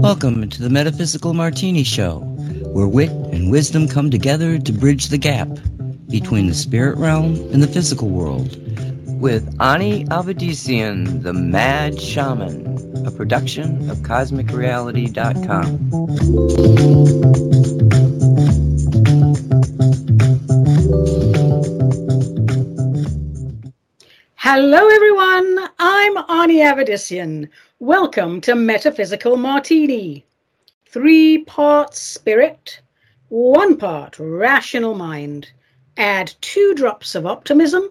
Welcome to the Metaphysical Martini Show, where wit and wisdom come together to bridge the gap between the spirit realm and the physical world. With Ani Avedissian, the Mad Shaman, a production of CosmicReality.com. Hello, everyone. I'm Ani Avedissian. Welcome to Metaphysical Martini. Three parts spirit, one part rational mind. Add two drops of optimism.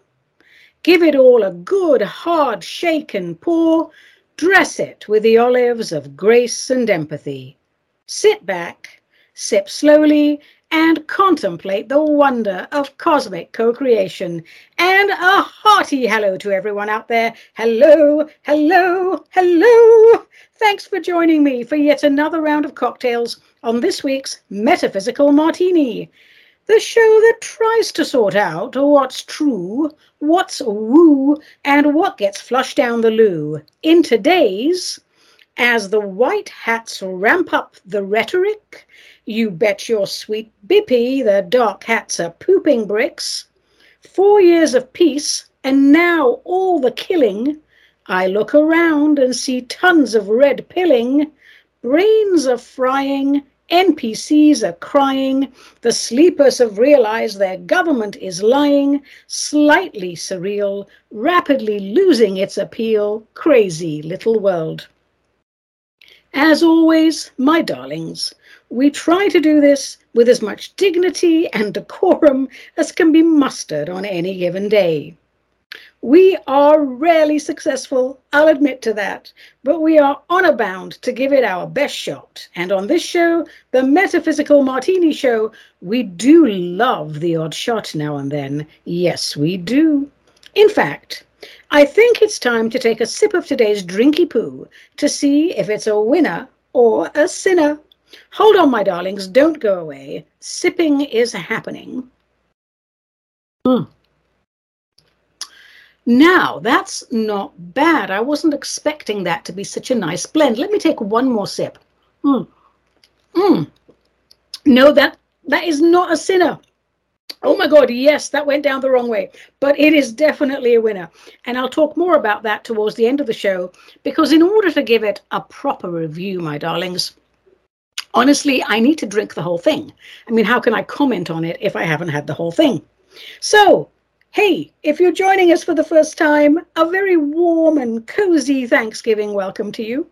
Give it all a good hard shake and pour. Dress it with the olives of grace and empathy. Sit back, sip slowly, and contemplate the wonder of cosmic co creation. And a hearty hello to everyone out there. Hello, hello, hello. Thanks for joining me for yet another round of cocktails on this week's Metaphysical Martini, the show that tries to sort out what's true, what's woo, and what gets flushed down the loo. In today's, as the white hats ramp up the rhetoric, you bet your sweet bippy the dark hats are pooping bricks. Four years of peace, and now all the killing. I look around and see tons of red pilling. Brains are frying, NPCs are crying, the sleepers have realized their government is lying, slightly surreal, rapidly losing its appeal. Crazy little world. As always, my darlings, we try to do this with as much dignity and decorum as can be mustered on any given day. We are rarely successful, I'll admit to that, but we are honor bound to give it our best shot. And on this show, the Metaphysical Martini Show, we do love the odd shot now and then. Yes, we do. In fact, I think it's time to take a sip of today's drinky poo to see if it's a winner or a sinner. Hold on, my darlings, don't go away. Sipping is happening. Mm. Now, that's not bad. I wasn't expecting that to be such a nice blend. Let me take one more sip. Mm. Mm. No, that that is not a sinner. Oh my God, yes, that went down the wrong way. But it is definitely a winner. And I'll talk more about that towards the end of the show because, in order to give it a proper review, my darlings, honestly, I need to drink the whole thing. I mean, how can I comment on it if I haven't had the whole thing? So, hey, if you're joining us for the first time, a very warm and cozy Thanksgiving welcome to you.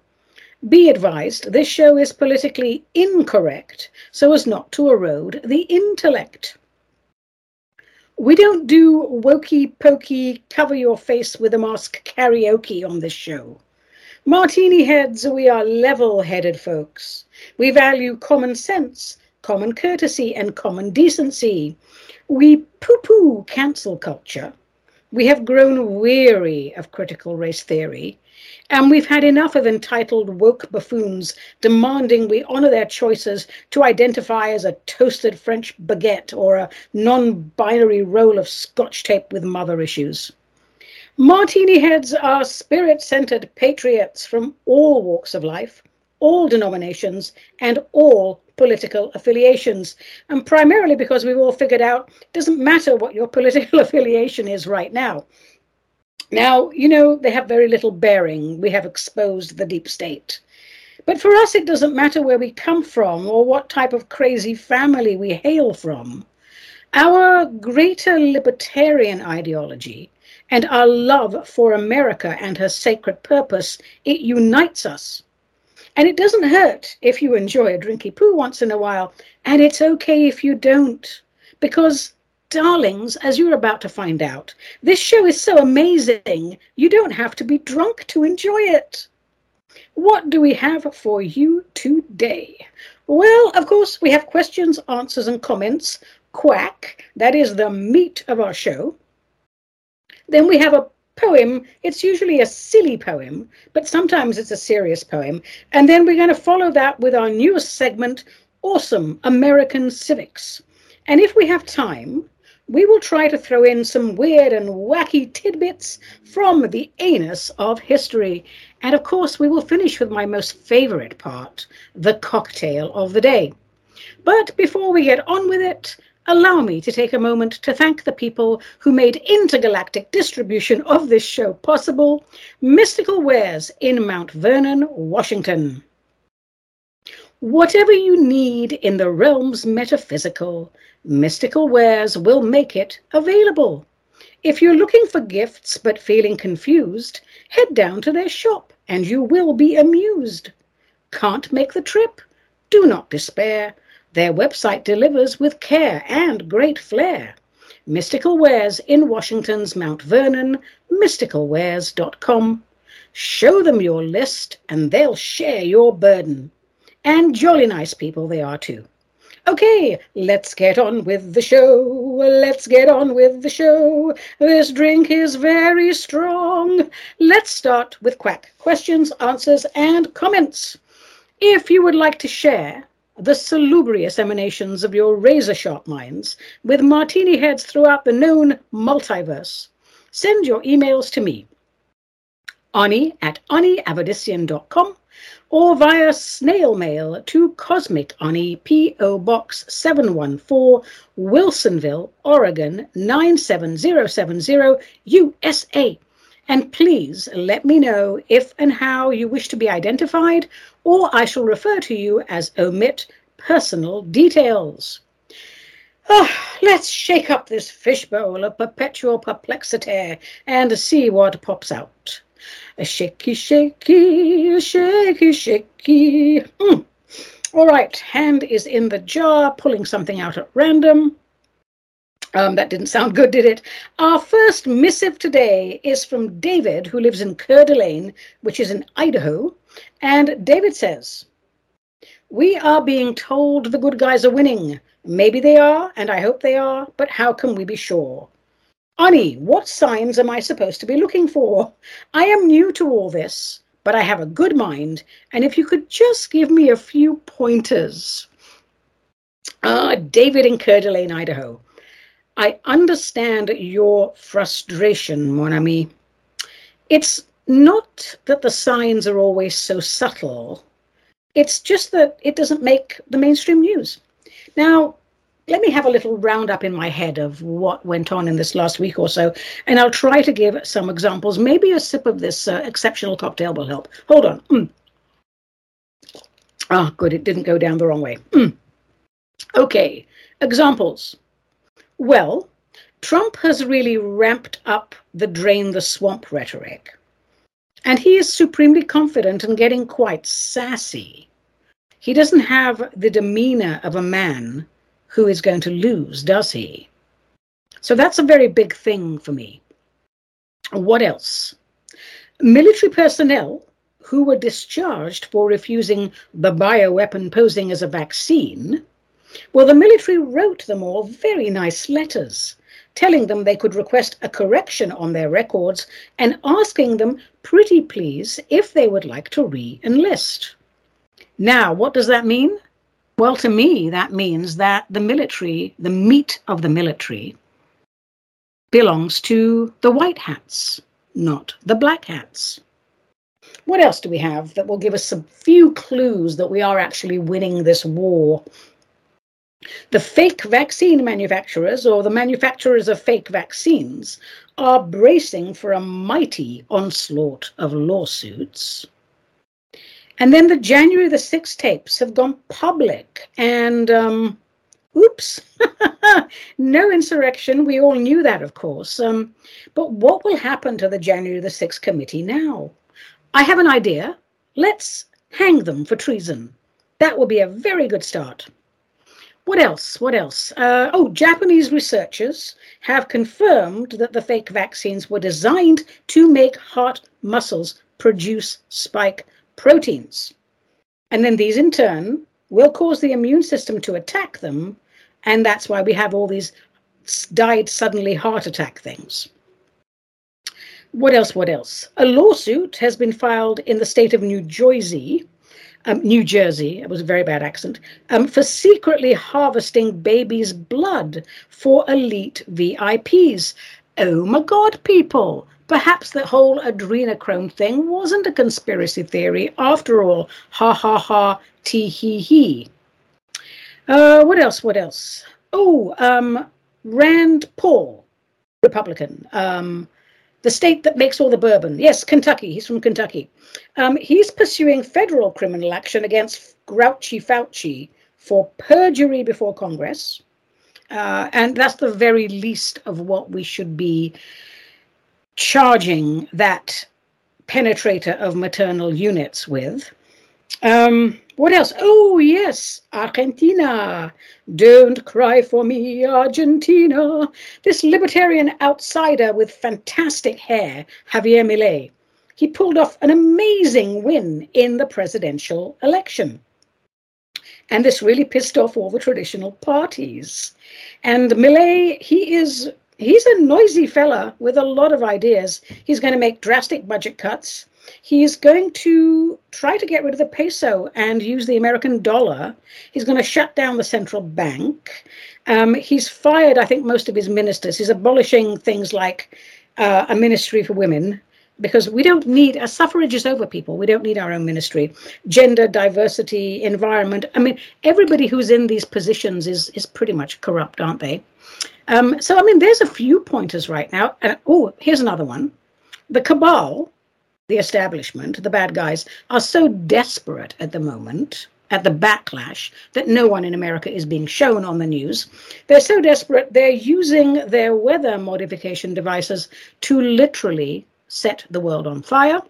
Be advised, this show is politically incorrect so as not to erode the intellect. We don't do wokey pokey, cover your face with a mask karaoke on this show. Martini heads, we are level headed folks. We value common sense, common courtesy, and common decency. We poo poo cancel culture. We have grown weary of critical race theory. And we've had enough of entitled woke buffoons demanding we honor their choices to identify as a toasted French baguette or a non binary roll of scotch tape with mother issues. Martini heads are spirit centered patriots from all walks of life, all denominations, and all political affiliations. And primarily because we've all figured out it doesn't matter what your political affiliation is right now. Now, you know, they have very little bearing. We have exposed the deep state. But for us, it doesn't matter where we come from or what type of crazy family we hail from. Our greater libertarian ideology and our love for America and her sacred purpose, it unites us. And it doesn't hurt if you enjoy a drinky poo once in a while, and it's okay if you don't. Because, darlings, as you're about to find out, this show is so amazing, you don't have to be drunk to enjoy it. What do we have for you today? Well, of course, we have questions, answers, and comments. Quack, that is the meat of our show. Then we have a poem. It's usually a silly poem, but sometimes it's a serious poem. And then we're going to follow that with our newest segment, Awesome American Civics. And if we have time, we will try to throw in some weird and wacky tidbits from the anus of history. And of course, we will finish with my most favorite part, the cocktail of the day. But before we get on with it, allow me to take a moment to thank the people who made intergalactic distribution of this show possible Mystical Wares in Mount Vernon, Washington. Whatever you need in the realms metaphysical, Mystical Wares will make it available. If you're looking for gifts but feeling confused, head down to their shop and you will be amused. Can't make the trip? Do not despair. Their website delivers with care and great flair. Mystical Wares in Washington's Mount Vernon, mysticalwares.com. Show them your list and they'll share your burden. And jolly nice people they are too. Okay, let's get on with the show. Let's get on with the show. This drink is very strong. Let's start with Quack questions, answers, and comments. If you would like to share the salubrious emanations of your razor sharp minds with martini heads throughout the known multiverse, send your emails to me, Ani at aniavedissian.com or via snail mail to Cosmic Ani, P.O. Box 714, Wilsonville, Oregon 97070, USA. And please let me know if and how you wish to be identified, or I shall refer to you as omit personal details. Oh, let's shake up this fishbowl of perpetual perplexity and see what pops out. A shaky, shaky, a shaky, shaky. Mm. All right, hand is in the jar, pulling something out at random. Um, that didn't sound good, did it? Our first missive today is from David, who lives in Coeur d'Alene, which is in Idaho. And David says, We are being told the good guys are winning. Maybe they are, and I hope they are, but how can we be sure? Ani, what signs am I supposed to be looking for? I am new to all this, but I have a good mind, and if you could just give me a few pointers. Ah, David in Coeur d'Alene, Idaho. I understand your frustration, mon ami. It's not that the signs are always so subtle. It's just that it doesn't make the mainstream news. Now, let me have a little roundup in my head of what went on in this last week or so, and I'll try to give some examples. Maybe a sip of this uh, exceptional cocktail will help. Hold on. Mm. Ah, good, it didn't go down the wrong way. Mm. Okay, examples. Well, Trump has really ramped up the drain the swamp rhetoric, and he is supremely confident and getting quite sassy. He doesn't have the demeanor of a man who is going to lose, does he? So that's a very big thing for me. What else? Military personnel who were discharged for refusing the bioweapon posing as a vaccine. Well, the military wrote them all very nice letters telling them they could request a correction on their records and asking them, pretty please, if they would like to re enlist. Now, what does that mean? Well, to me, that means that the military, the meat of the military, belongs to the white hats, not the black hats. What else do we have that will give us a few clues that we are actually winning this war? The fake vaccine manufacturers, or the manufacturers of fake vaccines, are bracing for a mighty onslaught of lawsuits. And then the January the 6th tapes have gone public. And um, oops, no insurrection. We all knew that, of course. Um, but what will happen to the January the 6th committee now? I have an idea. Let's hang them for treason. That will be a very good start. What else? What else? Uh, oh, Japanese researchers have confirmed that the fake vaccines were designed to make heart muscles produce spike proteins. And then these in turn will cause the immune system to attack them. And that's why we have all these died suddenly heart attack things. What else? What else? A lawsuit has been filed in the state of New Jersey um, New Jersey, it was a very bad accent, um, for secretly harvesting babies' blood for elite VIPs. Oh my God, people! Perhaps the whole adrenochrome thing wasn't a conspiracy theory after all. Ha ha ha, tee hee hee. Uh, what else? What else? Oh, um, Rand Paul, Republican. Um, the state that makes all the bourbon. Yes, Kentucky. He's from Kentucky. Um, he's pursuing federal criminal action against Grouchy Fauci for perjury before Congress. Uh, and that's the very least of what we should be charging that penetrator of maternal units with. Um, what else? Oh, yes, Argentina. Don't cry for me, Argentina. This libertarian outsider with fantastic hair, Javier Milei, he pulled off an amazing win in the presidential election. And this really pissed off all the traditional parties. And Milei, he is he's a noisy fella with a lot of ideas. He's going to make drastic budget cuts. He's going to try to get rid of the peso and use the American dollar. He's going to shut down the central bank. Um, he's fired, I think, most of his ministers. He's abolishing things like uh, a ministry for women because we don't need a suffrage is over people we don't need our own ministry gender diversity environment i mean everybody who's in these positions is is pretty much corrupt aren't they um, so i mean there's a few pointers right now and oh here's another one the cabal the establishment, the bad guys, are so desperate at the moment at the backlash that no one in America is being shown on the news. They're so desperate, they're using their weather modification devices to literally set the world on fire,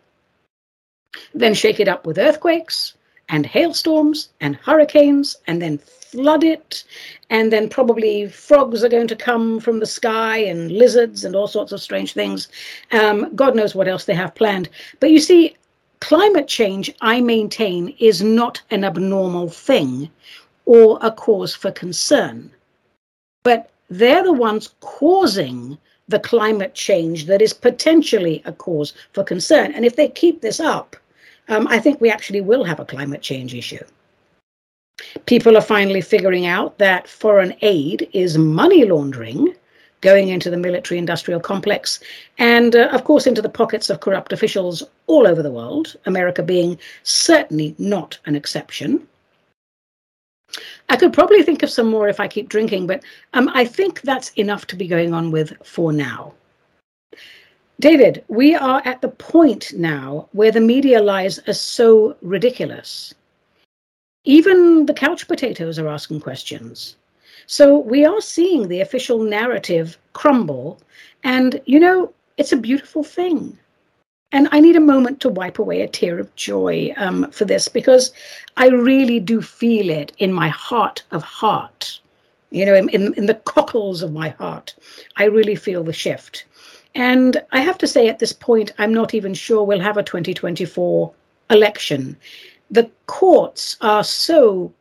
then shake it up with earthquakes and hailstorms and hurricanes, and then flood it, and then probably frogs are going to come from the sky and lizards and all sorts of strange things. Um, God knows what else they have planned. But you see, climate change, I maintain, is not an abnormal thing or a cause for concern. But they're the ones causing the climate change that is potentially a cause for concern. And if they keep this up, um, I think we actually will have a climate change issue. People are finally figuring out that foreign aid is money laundering going into the military industrial complex and, uh, of course, into the pockets of corrupt officials all over the world, America being certainly not an exception. I could probably think of some more if I keep drinking, but um, I think that's enough to be going on with for now. David, we are at the point now where the media lies are so ridiculous even the couch potatoes are asking questions. So we are seeing the official narrative crumble. And, you know, it's a beautiful thing. And I need a moment to wipe away a tear of joy um, for this because I really do feel it in my heart of heart, you know, in, in, in the cockles of my heart. I really feel the shift. And I have to say, at this point, I'm not even sure we'll have a 2024 election the courts are so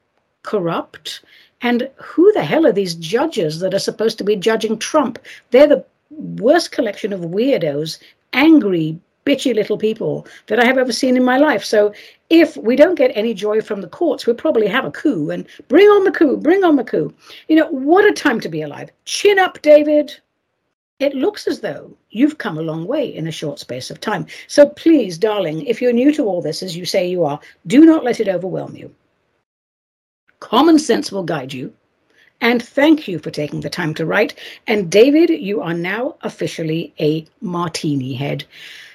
corrupt. And who the hell are these judges that are supposed to be judging Trump? They're the worst collection of weirdos, angry, bitchy little people that I have ever seen in my life. So if we don't get any joy from the courts, we'll probably have a coup and bring on the coup, bring on the coup. You know, what a time to be alive. Chin up, David it looks as though you've come a long way in a short space of time. So please, darling, if you're new to all this, as you say you are, do not let it overwhelm you. Common sense will guide you. And thank you for taking the time to write. And David, you are now officially a martini head.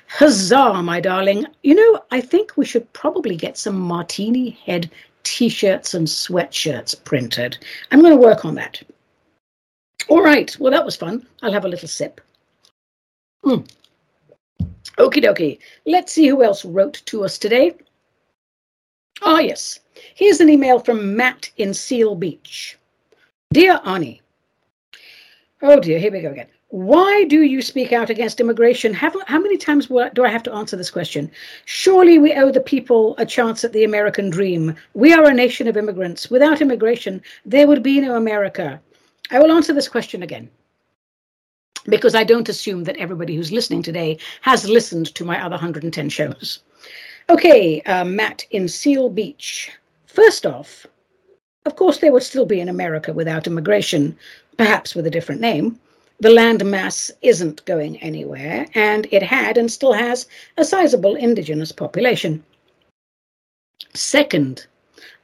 Huzzah, my darling. You know, I think we should probably get some martini head t shirts and sweatshirts printed. I'm going to work on that. All right. Well, that was fun. I'll have a little sip. Mm. Okie dokie. Let's see who else wrote to us today. Ah, yes. Here's an email from Matt in Seal Beach. Dear Ani, oh dear, here we go again. Why do you speak out against immigration? Have, how many times do I have to answer this question? Surely we owe the people a chance at the American dream. We are a nation of immigrants. Without immigration, there would be no America. I will answer this question again because I don't assume that everybody who's listening today has listened to my other 110 shows. Okay, uh, Matt in Seal Beach. First off, of course, there would still be an America without immigration, perhaps with a different name. The land mass isn't going anywhere, and it had and still has a sizable indigenous population. Second,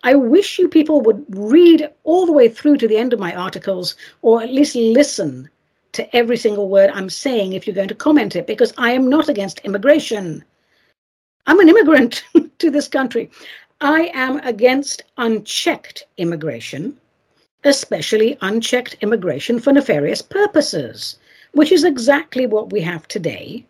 I wish you people would read all the way through to the end of my articles, or at least listen to every single word I'm saying if you're going to comment it, because I am not against immigration. I'm an immigrant to this country. I am against unchecked immigration, especially unchecked immigration for nefarious purposes, which is exactly what we have today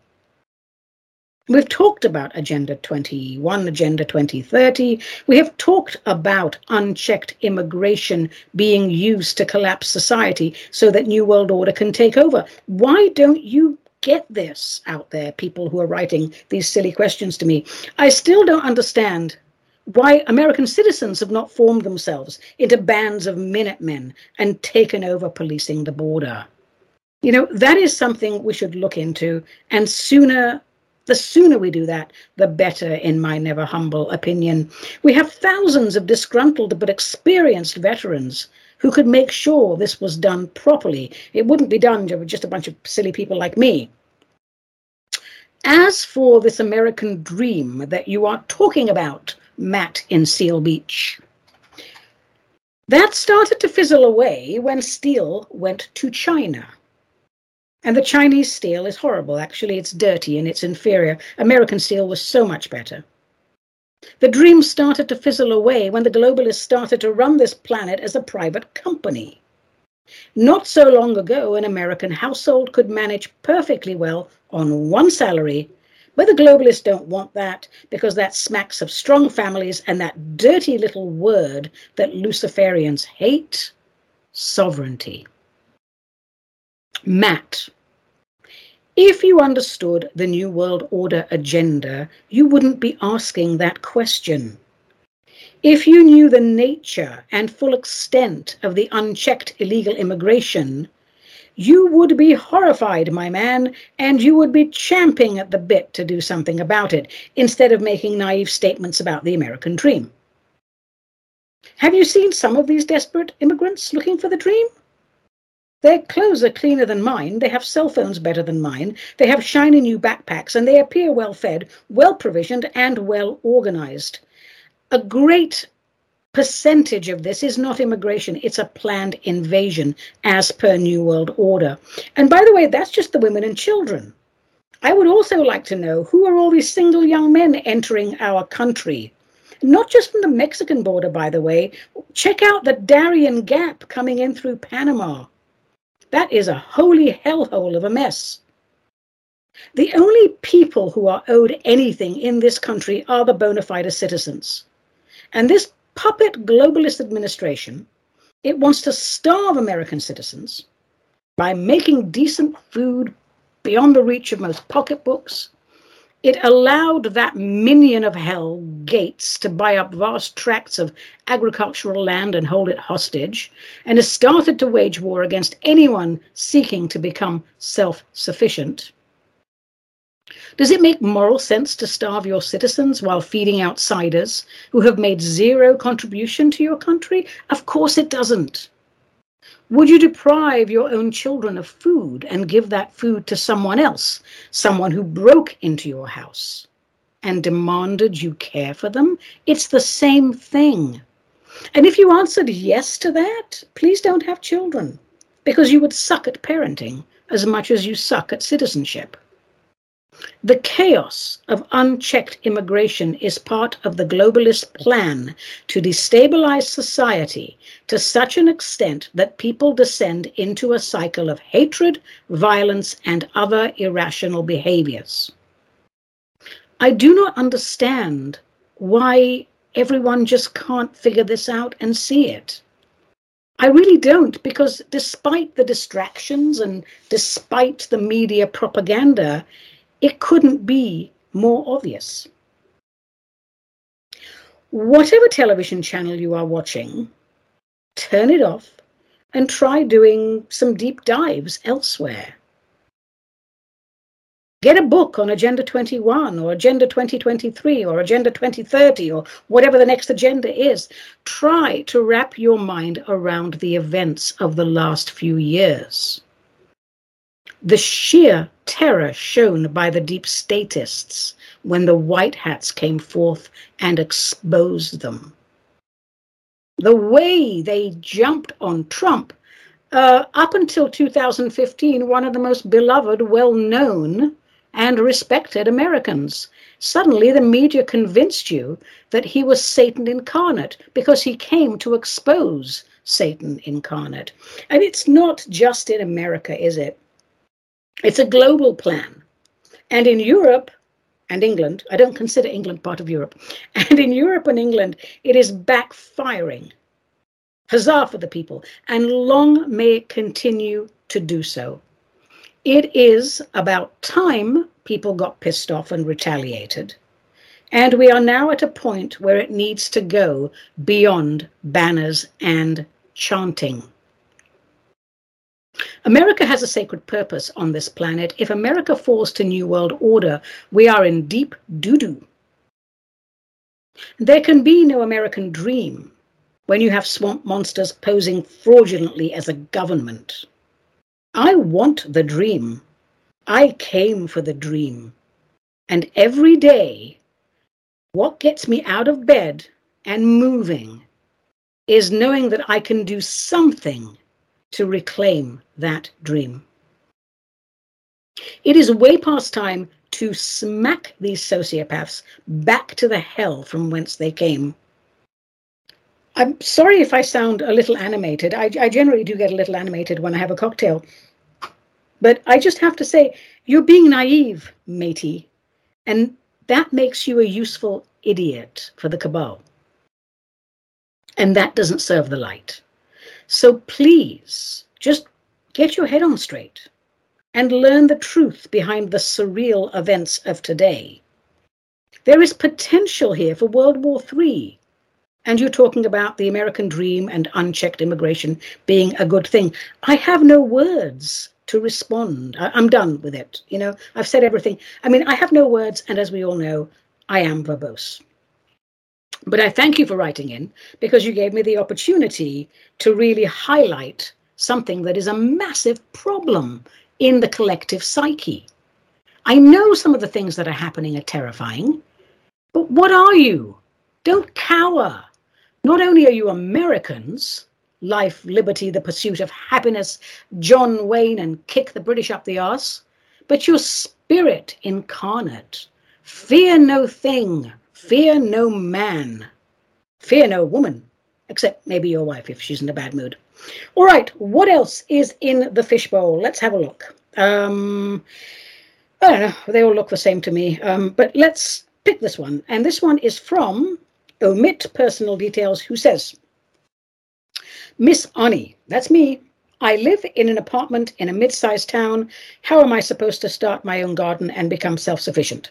We've talked about Agenda 21, Agenda 2030. We have talked about unchecked immigration being used to collapse society so that New World Order can take over. Why don't you get this out there, people who are writing these silly questions to me? I still don't understand why American citizens have not formed themselves into bands of Minutemen and taken over policing the border. You know, that is something we should look into, and sooner the sooner we do that, the better, in my never humble opinion. We have thousands of disgruntled but experienced veterans who could make sure this was done properly. It wouldn't be done with just a bunch of silly people like me. As for this American dream that you are talking about, Matt in Seal Beach, that started to fizzle away when steel went to China. And the Chinese steel is horrible. Actually, it's dirty and it's inferior. American steel was so much better. The dream started to fizzle away when the globalists started to run this planet as a private company. Not so long ago, an American household could manage perfectly well on one salary, but the globalists don't want that because that smacks of strong families and that dirty little word that Luciferians hate sovereignty. Matt, if you understood the New World Order agenda, you wouldn't be asking that question. If you knew the nature and full extent of the unchecked illegal immigration, you would be horrified, my man, and you would be champing at the bit to do something about it, instead of making naive statements about the American dream. Have you seen some of these desperate immigrants looking for the dream? Their clothes are cleaner than mine. They have cell phones better than mine. They have shiny new backpacks and they appear well fed, well provisioned, and well organized. A great percentage of this is not immigration, it's a planned invasion as per New World Order. And by the way, that's just the women and children. I would also like to know who are all these single young men entering our country? Not just from the Mexican border, by the way. Check out the Darien Gap coming in through Panama. That is a holy hellhole of a mess. The only people who are owed anything in this country are the bona fide citizens. And this puppet globalist administration, it wants to starve American citizens by making decent food beyond the reach of most pocketbooks, it allowed that minion of hell, Gates, to buy up vast tracts of agricultural land and hold it hostage, and has started to wage war against anyone seeking to become self sufficient. Does it make moral sense to starve your citizens while feeding outsiders who have made zero contribution to your country? Of course it doesn't. Would you deprive your own children of food and give that food to someone else, someone who broke into your house and demanded you care for them? It's the same thing. And if you answered yes to that, please don't have children because you would suck at parenting as much as you suck at citizenship. The chaos of unchecked immigration is part of the globalist plan to destabilize society to such an extent that people descend into a cycle of hatred, violence, and other irrational behaviors. I do not understand why everyone just can't figure this out and see it. I really don't, because despite the distractions and despite the media propaganda, it couldn't be more obvious. Whatever television channel you are watching, turn it off and try doing some deep dives elsewhere. Get a book on Agenda 21 or Agenda 2023 or Agenda 2030 or whatever the next agenda is. Try to wrap your mind around the events of the last few years. The sheer terror shown by the deep statists when the white hats came forth and exposed them. The way they jumped on Trump uh, up until 2015, one of the most beloved, well known, and respected Americans. Suddenly, the media convinced you that he was Satan incarnate because he came to expose Satan incarnate. And it's not just in America, is it? It's a global plan. And in Europe and England, I don't consider England part of Europe, and in Europe and England, it is backfiring. Huzzah for the people, and long may it continue to do so. It is about time people got pissed off and retaliated. And we are now at a point where it needs to go beyond banners and chanting. America has a sacred purpose on this planet. If America falls to New World Order, we are in deep doo doo. There can be no American dream when you have swamp monsters posing fraudulently as a government. I want the dream. I came for the dream. And every day, what gets me out of bed and moving is knowing that I can do something to reclaim that dream. It is way past time to smack these sociopaths back to the hell from whence they came. I'm sorry if I sound a little animated. I, I, generally do get a little animated when I have a cocktail. But I just have to say, you're being naive, matey. And that makes you a useful idiot for the cabal. And that doesn't serve the light. So please, just get your head on straight and learn the truth behind the surreal events of today. There is potential here for World War III and you're talking about the American dream and unchecked immigration being a good thing. I have no words to respond. I, am done with it. You know, I've said everything. I mean, I have no words, and as we all know, I am verbose. But I thank you for writing in because you gave me the opportunity to really highlight something that is a massive problem in the collective psyche. I know some of the things that are happening are terrifying, but what are you? Don't cower. Not only are you Americans, life, liberty, the pursuit of happiness, John Wayne, and kick the British up the arse, but you're spirit incarnate. Fear no thing, fear no man, fear no woman, except maybe your wife if she's in a bad mood. All right, what else is in the fishbowl? Let's have a look. Um, I don't know, they all look the same to me, um, but let's pick this one. And this one is from omit personal details, who says, Miss Annie, that's me. I live in an apartment in a mid sized town. How am I supposed to start my own garden and become self sufficient?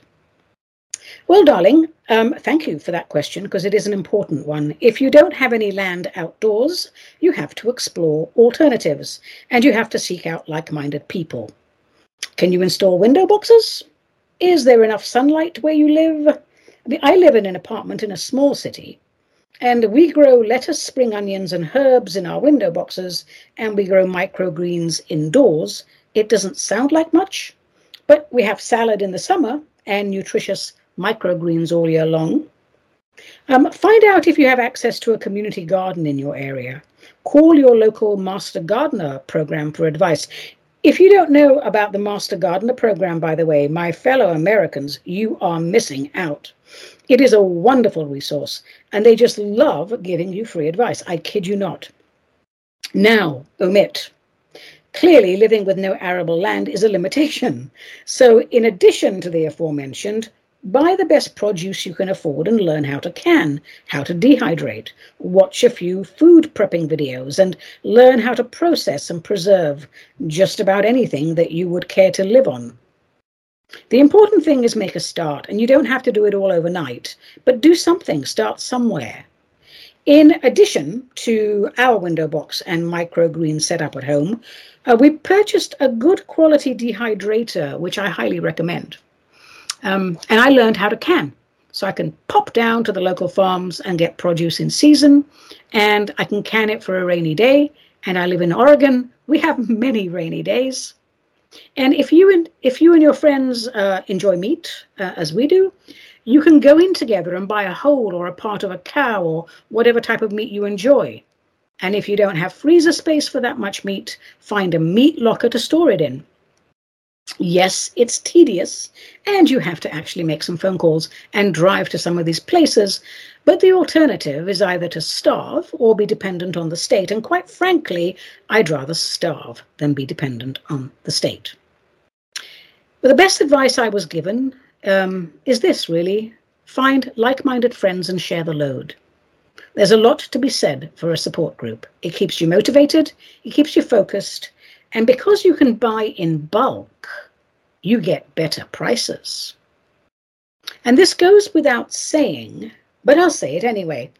Well, darling, um, thank you for that question because it is an important one. If you don't have any land outdoors, you have to explore alternatives and you have to seek out like minded people. Can you install window boxes? Is there enough sunlight where you live? I live in an apartment in a small city, and we grow lettuce, spring onions, and herbs in our window boxes, and we grow microgreens indoors. It doesn't sound like much, but we have salad in the summer and nutritious microgreens all year long. Um, find out if you have access to a community garden in your area. Call your local Master Gardener program for advice. If you don't know about the Master Gardener program, by the way, my fellow Americans, you are missing out. It is a wonderful resource, and they just love giving you free advice. I kid you not. Now, omit. Clearly, living with no arable land is a limitation. So, in addition to the aforementioned, buy the best produce you can afford and learn how to can, how to dehydrate, watch a few food prepping videos, and learn how to process and preserve just about anything that you would care to live on. The important thing is make a start, and you don't have to do it all overnight, but do something, start somewhere. In addition to our window box and microgreen setup at home, uh, we purchased a good quality dehydrator, which I highly recommend. Um, and I learned how to can. So I can pop down to the local farms and get produce in season, and I can can it for a rainy day. And I live in Oregon. We have many rainy days. And if you and if you and your friends uh, enjoy meat uh, as we do, you can go in together and buy a whole or a part of a cow or whatever type of meat you enjoy. And if you don't have freezer space for that much meat, find a meat locker to store it in. Yes, it's tedious, and you have to actually make some phone calls and drive to some of these places, but the alternative is either to starve or be dependent on the state. And quite frankly, I'd rather starve than be dependent on the state. But the best advice I was given um, is this really find like minded friends and share the load. There's a lot to be said for a support group. It keeps you motivated, it keeps you focused, and because you can buy in bulk, you get better prices. And this goes without saying, but I'll say it anyway.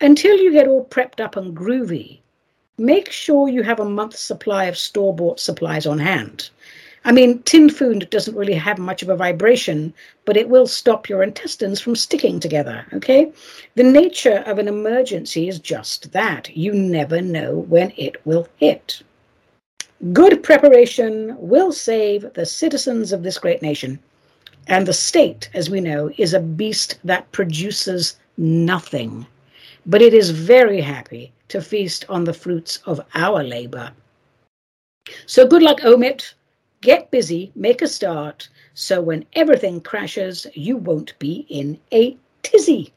Until you get all prepped up and groovy, make sure you have a month's supply of store bought supplies on hand. I mean, tin food doesn't really have much of a vibration, but it will stop your intestines from sticking together, okay? The nature of an emergency is just that. You never know when it will hit. Good preparation will save the citizens of this great nation. And the state, as we know, is a beast that produces nothing. But it is very happy to feast on the fruits of our labor. So good luck, Omit. Get busy, make a start, so when everything crashes, you won't be in a tizzy.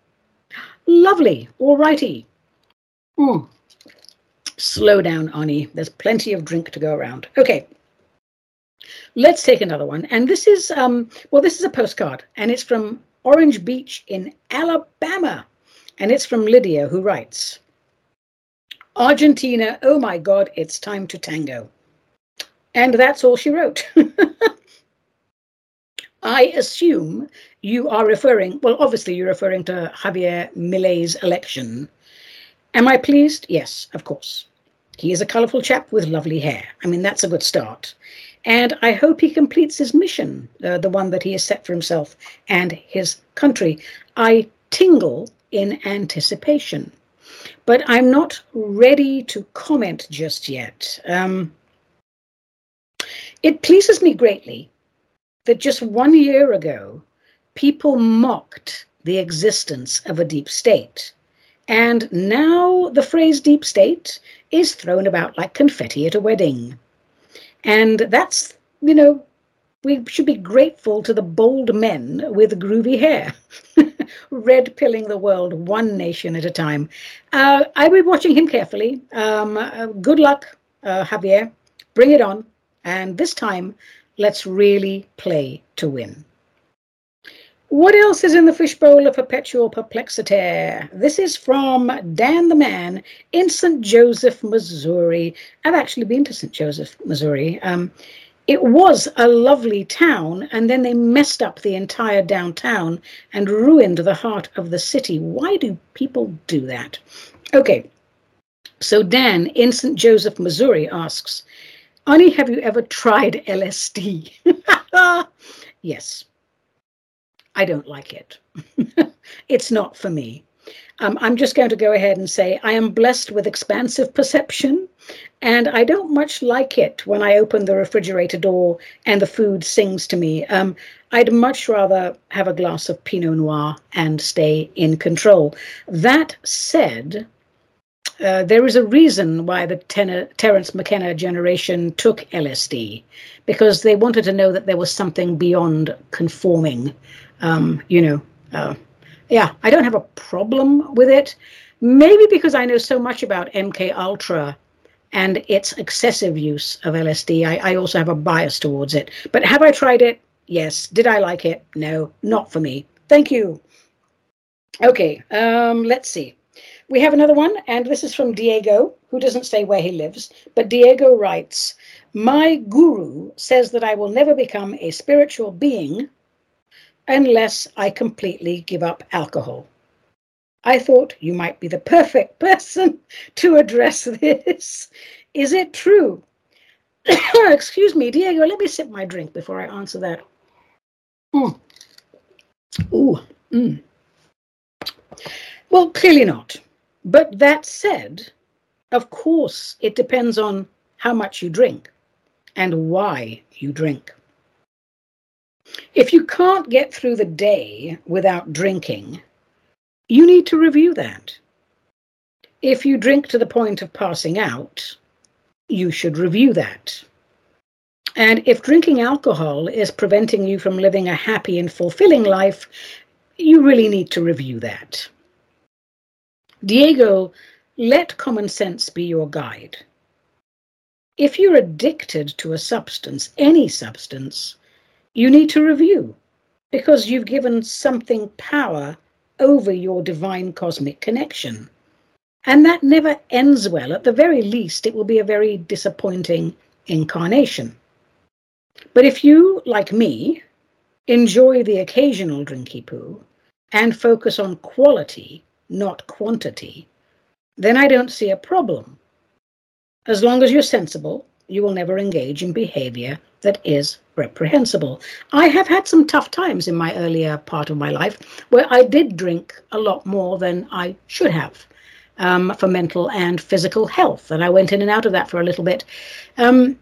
Lovely, all righty. Mm. Slow down, Ani. There's plenty of drink to go around. Okay. Let's take another one. And this is, um, well, this is a postcard, and it's from Orange Beach in Alabama. And it's from Lydia, who writes Argentina, oh my God, it's time to tango. And that's all she wrote. I assume you are referring, well, obviously you're referring to Javier Milei's election. Am I pleased? Yes, of course. He is a colourful chap with lovely hair. I mean, that's a good start. And I hope he completes his mission, uh, the one that he has set for himself and his country. I tingle in anticipation. But I'm not ready to comment just yet. Um, it pleases me greatly that just one year ago, people mocked the existence of a deep state. And now the phrase deep state is thrown about like confetti at a wedding. And that's, you know, we should be grateful to the bold men with groovy hair, red pilling the world one nation at a time. Uh, I will be watching him carefully. Um, uh, good luck, uh, Javier. Bring it on. And this time, let's really play to win. What else is in the fishbowl of perpetual perplexity? This is from Dan the Man in St. Joseph, Missouri. I've actually been to St. Joseph, Missouri. Um, it was a lovely town, and then they messed up the entire downtown and ruined the heart of the city. Why do people do that? Okay, so Dan in St. Joseph, Missouri asks Ani, have you ever tried LSD? yes. I don't like it. it's not for me. Um, I'm just going to go ahead and say I am blessed with expansive perception, and I don't much like it when I open the refrigerator door and the food sings to me. Um, I'd much rather have a glass of Pinot Noir and stay in control. That said, uh, there is a reason why the Ten- Terence McKenna generation took LSD, because they wanted to know that there was something beyond conforming. Um, you know, uh, yeah, I don't have a problem with it. Maybe because I know so much about MK Ultra and its excessive use of LSD, I, I also have a bias towards it. But have I tried it? Yes. Did I like it? No, not for me. Thank you. Okay, um, let's see. We have another one, and this is from Diego, who doesn't say where he lives, but Diego writes My guru says that I will never become a spiritual being unless I completely give up alcohol. I thought you might be the perfect person to address this. Is it true? Excuse me, Diego, let me sip my drink before I answer that. Mm. Ooh. Mm. Well, clearly not. But that said, of course, it depends on how much you drink and why you drink. If you can't get through the day without drinking, you need to review that. If you drink to the point of passing out, you should review that. And if drinking alcohol is preventing you from living a happy and fulfilling life, you really need to review that. Diego, let common sense be your guide. If you're addicted to a substance, any substance, you need to review because you've given something power over your divine cosmic connection. And that never ends well. At the very least, it will be a very disappointing incarnation. But if you, like me, enjoy the occasional drinky poo and focus on quality, not quantity, then I don't see a problem. As long as you're sensible, you will never engage in behavior that is reprehensible. I have had some tough times in my earlier part of my life where I did drink a lot more than I should have um, for mental and physical health. And I went in and out of that for a little bit. Um,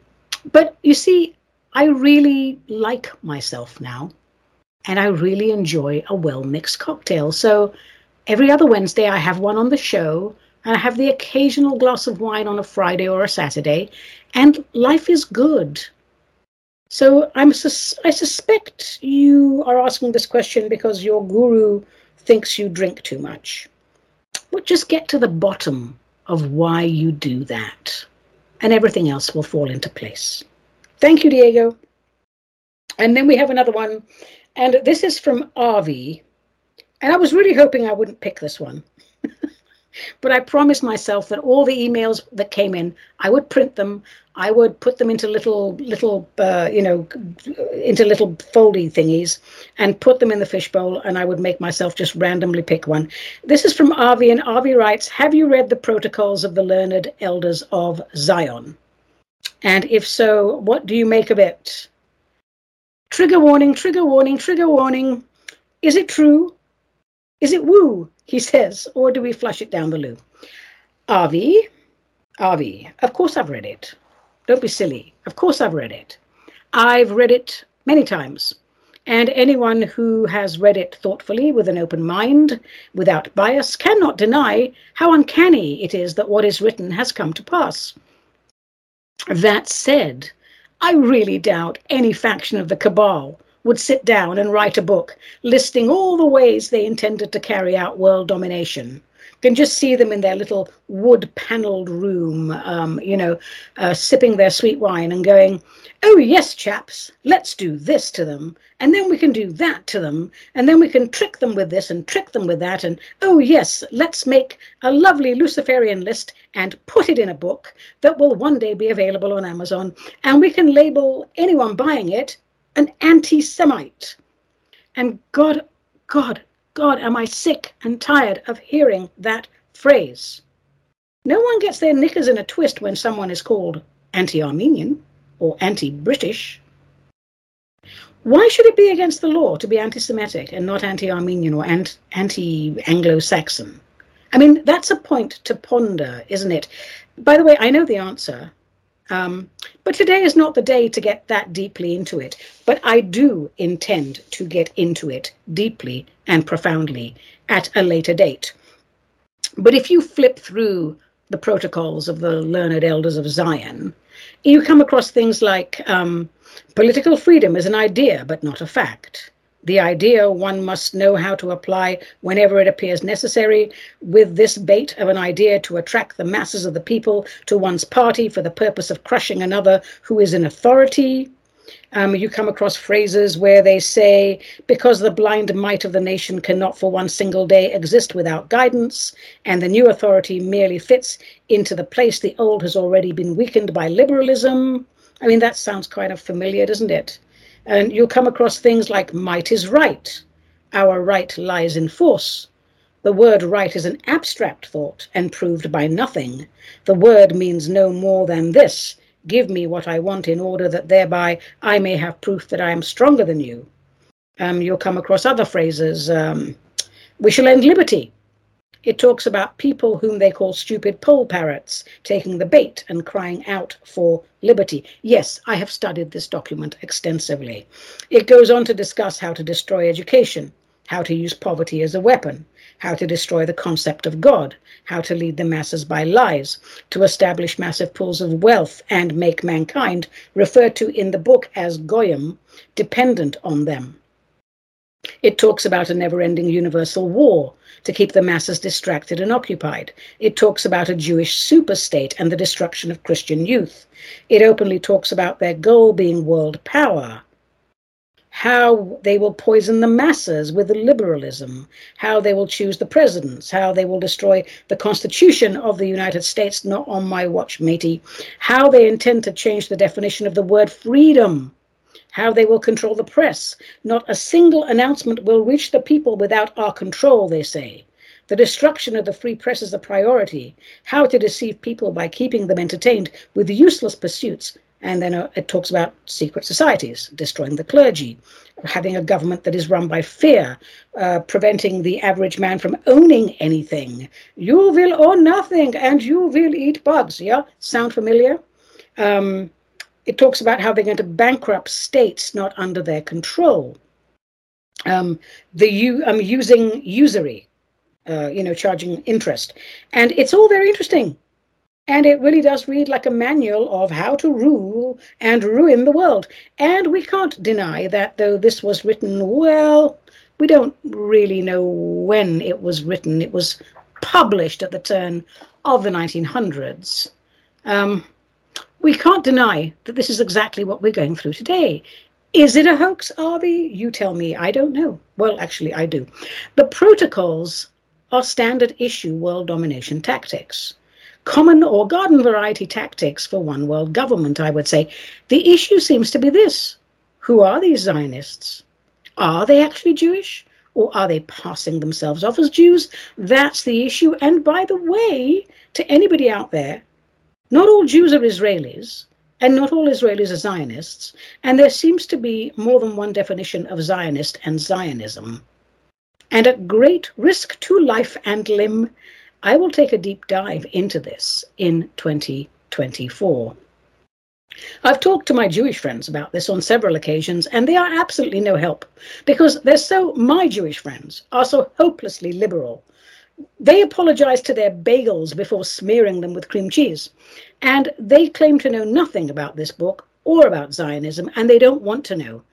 but you see, I really like myself now, and I really enjoy a well mixed cocktail. So every other Wednesday, I have one on the show, I have the occasional glass of wine on a Friday or a Saturday, and life is good. So I'm sus- I suspect you are asking this question because your guru thinks you drink too much. But just get to the bottom of why you do that, and everything else will fall into place. Thank you, Diego. And then we have another one, and this is from Avi. And I was really hoping I wouldn't pick this one. But I promised myself that all the emails that came in, I would print them. I would put them into little, little, uh, you know, into little foldy thingies and put them in the fishbowl. And I would make myself just randomly pick one. This is from Avi, and Avi writes Have you read the protocols of the learned elders of Zion? And if so, what do you make of it? Trigger warning, trigger warning, trigger warning. Is it true? Is it woo? He says, or do we flush it down the loo? Avi, Avi, of course I've read it. Don't be silly. Of course I've read it. I've read it many times. And anyone who has read it thoughtfully with an open mind, without bias, cannot deny how uncanny it is that what is written has come to pass. That said, I really doubt any faction of the cabal would sit down and write a book listing all the ways they intended to carry out world domination. Can just see them in their little wood paneled room, um, you know, uh, sipping their sweet wine and going, Oh, yes, chaps, let's do this to them. And then we can do that to them. And then we can trick them with this and trick them with that. And oh, yes, let's make a lovely Luciferian list and put it in a book that will one day be available on Amazon. And we can label anyone buying it an anti Semite. And God, God, God, am I sick and tired of hearing that phrase. No one gets their knickers in a twist when someone is called anti Armenian or anti British. Why should it be against the law to be anti Semitic and not anti Armenian or anti Anglo Saxon? I mean, that's a point to ponder, isn't it? By the way, I know the answer. Um, but today is not the day to get that deeply into it. But I do intend to get into it deeply and profoundly at a later date. But if you flip through the protocols of the learned elders of Zion, you come across things like um, political freedom is an idea, but not a fact. The idea one must know how to apply whenever it appears necessary, with this bait of an idea to attract the masses of the people to one's party for the purpose of crushing another who is in authority. Um, you come across phrases where they say, because the blind might of the nation cannot for one single day exist without guidance, and the new authority merely fits into the place the old has already been weakened by liberalism. I mean, that sounds kind of familiar, doesn't it? And you'll come across things like might is right, our right lies in force, The word right is an abstract thought and proved by nothing. The word means no more than this Give me what I want in order that thereby I may have proof that I am stronger than you. Um, you'll come across other phrases. Um, we shall end liberty. It talks about people whom they call stupid poll parrots taking the bait and crying out for liberty. Yes, I have studied this document extensively. It goes on to discuss how to destroy education, how to use poverty as a weapon, how to destroy the concept of God, how to lead the masses by lies, to establish massive pools of wealth and make mankind, referred to in the book as Goyim, dependent on them. It talks about a never ending universal war to keep the masses distracted and occupied. It talks about a Jewish superstate and the destruction of Christian youth. It openly talks about their goal being world power. How they will poison the masses with liberalism, how they will choose the presidents, how they will destroy the Constitution of the United States, not on my watch, matey, how they intend to change the definition of the word freedom how they will control the press. Not a single announcement will reach the people without our control, they say. The destruction of the free press is a priority. How to deceive people by keeping them entertained with useless pursuits. And then uh, it talks about secret societies, destroying the clergy, having a government that is run by fear, uh, preventing the average man from owning anything. You will own nothing and you will eat bugs. Yeah? Sound familiar? Um, it talks about how they're going to bankrupt states not under their control. Um, the u- um, using usury, uh, you know, charging interest, and it's all very interesting. And it really does read like a manual of how to rule and ruin the world. And we can't deny that, though this was written, well, we don't really know when it was written. It was published at the turn of the 1900s. Um, we can't deny that this is exactly what we're going through today. Is it a hoax, Avi? You tell me. I don't know. Well, actually, I do. The protocols are standard issue world domination tactics. Common or garden variety tactics for one world government, I would say. The issue seems to be this Who are these Zionists? Are they actually Jewish? Or are they passing themselves off as Jews? That's the issue. And by the way, to anybody out there not all Jews are Israelis, and not all Israelis are Zionists, and there seems to be more than one definition of Zionist and Zionism. And at great risk to life and limb, I will take a deep dive into this in 2024. I've talked to my Jewish friends about this on several occasions, and they are absolutely no help because they're so, my Jewish friends are so hopelessly liberal they apologized to their bagels before smearing them with cream cheese. And they claim to know nothing about this book or about Zionism, and they don't want to know.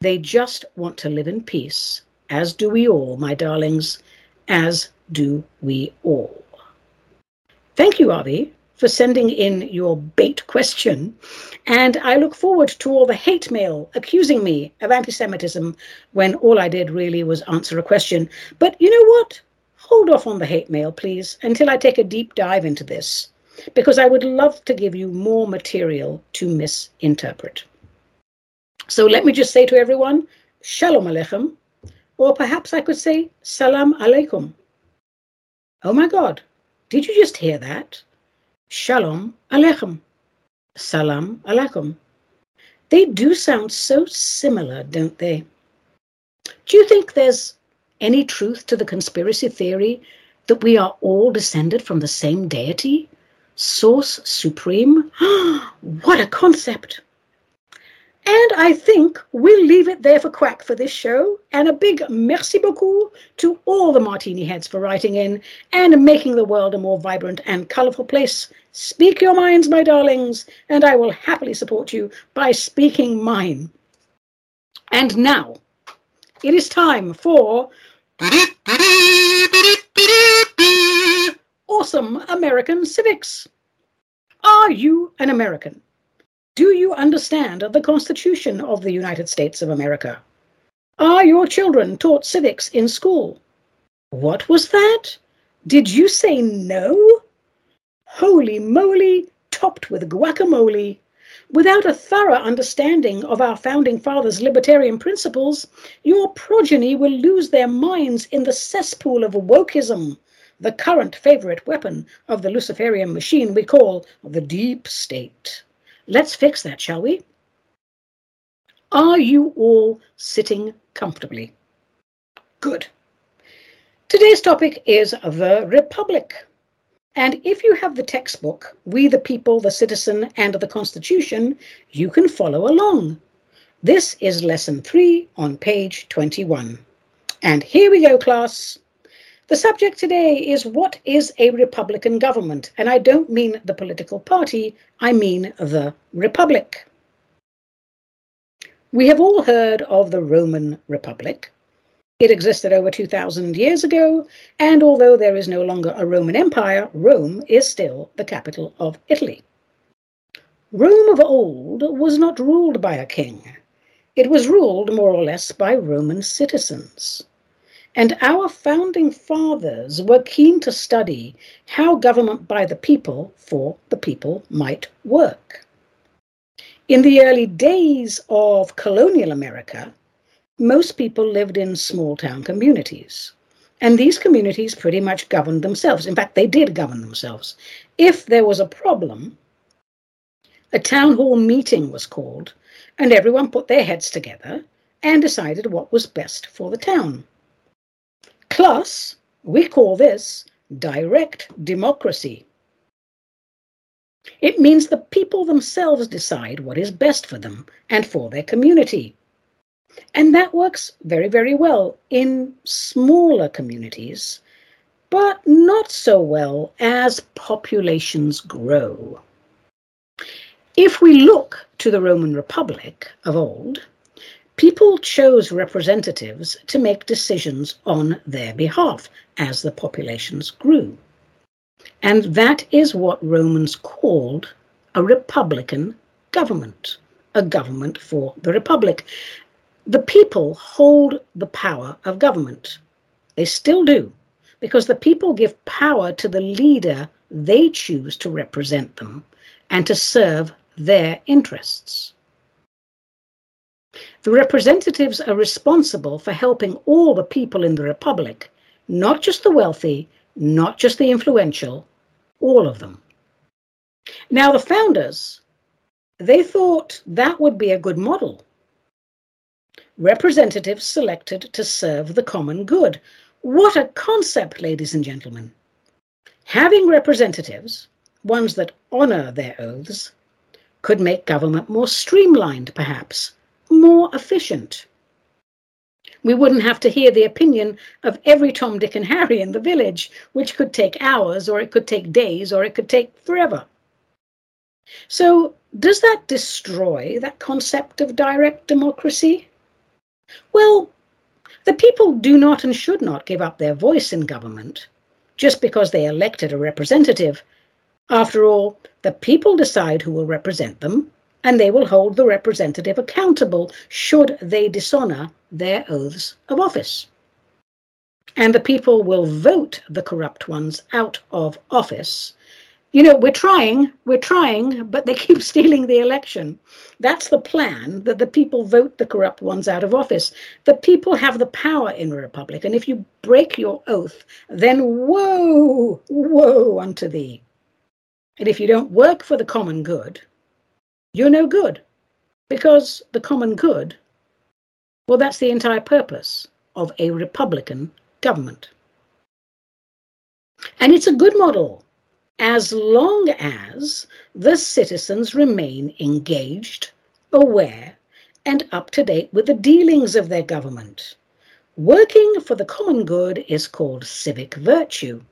They just want to live in peace, as do we all, my darlings, as do we all. Thank you, Avi, for sending in your bait question. And I look forward to all the hate mail accusing me of anti Semitism when all I did really was answer a question. But you know what? Hold off on the hate mail, please, until I take a deep dive into this, because I would love to give you more material to misinterpret. So let me just say to everyone, Shalom Aleichem, or perhaps I could say Salam Aleikum. Oh my God, did you just hear that? Shalom Aleichem. Salam Aleikum. They do sound so similar, don't they? Do you think there's any truth to the conspiracy theory that we are all descended from the same deity? Source Supreme? what a concept! And I think we'll leave it there for Quack for this show. And a big merci beaucoup to all the Martini heads for writing in and making the world a more vibrant and colourful place. Speak your minds, my darlings, and I will happily support you by speaking mine. And now, it is time for Awesome American Civics. Are you an American? Do you understand the Constitution of the United States of America? Are your children taught civics in school? What was that? Did you say no? Holy moly, topped with guacamole. Without a thorough understanding of our founding fathers' libertarian principles, your progeny will lose their minds in the cesspool of wokeism, the current favorite weapon of the Luciferian machine we call the deep state. Let's fix that, shall we? Are you all sitting comfortably? Good. Today's topic is the Republic. And if you have the textbook, We the People, the Citizen, and the Constitution, you can follow along. This is lesson three on page 21. And here we go, class. The subject today is what is a Republican government? And I don't mean the political party, I mean the Republic. We have all heard of the Roman Republic, it existed over 2,000 years ago, and although there is no longer a Roman Empire, Rome is still the capital of Italy. Rome of old was not ruled by a king. It was ruled more or less by Roman citizens. And our founding fathers were keen to study how government by the people for the people might work. In the early days of colonial America, most people lived in small town communities. And these communities pretty much governed themselves. In fact, they did govern themselves. If there was a problem, a town hall meeting was called, and everyone put their heads together and decided what was best for the town. Plus, we call this direct democracy. It means the people themselves decide what is best for them and for their community. And that works very, very well in smaller communities, but not so well as populations grow. If we look to the Roman Republic of old, people chose representatives to make decisions on their behalf as the populations grew. And that is what Romans called a republican government, a government for the republic. The people hold the power of government. They still do, because the people give power to the leader they choose to represent them and to serve their interests. The representatives are responsible for helping all the people in the Republic, not just the wealthy, not just the influential, all of them. Now, the founders, they thought that would be a good model representatives selected to serve the common good. What a concept, ladies and gentlemen. Having representatives, ones that honour their oaths, could make government more streamlined, perhaps, more efficient. We wouldn't have to hear the opinion of every Tom, Dick, and Harry in the village, which could take hours, or it could take days, or it could take forever. So, does that destroy that concept of direct democracy? Well, the people do not and should not give up their voice in government just because they elected a representative. After all, the people decide who will represent them, and they will hold the representative accountable should they dishonor their oaths of office. And the people will vote the corrupt ones out of office you know, we're trying, we're trying, but they keep stealing the election. That's the plan that the people vote the corrupt ones out of office. The people have the power in a republic. And if you break your oath, then woe, woe unto thee. And if you don't work for the common good, you're no good. Because the common good, well, that's the entire purpose of a Republican government. And it's a good model as long as the citizens remain engaged, aware, and up to date with the dealings of their government. Working for the common good is called civic virtue,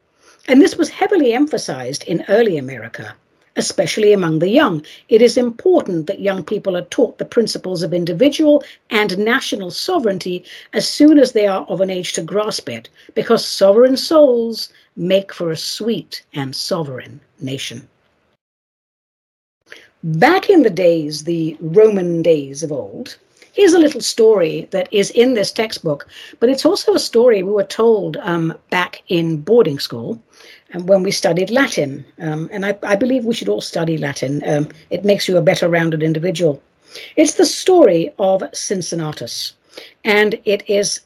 and this was heavily emphasized in early America, especially among the young. It is important that young people are taught the principles of individual and national sovereignty as soon as they are of an age to grasp it, because sovereign souls make for a sweet and sovereign nation. Back in the days, the Roman days of old, Here's a little story that is in this textbook, but it's also a story we were told um, back in boarding school and when we studied Latin. Um, and I, I, believe we should all study Latin. Um, it makes you a better rounded individual. It's the story of Cincinnatus, and it is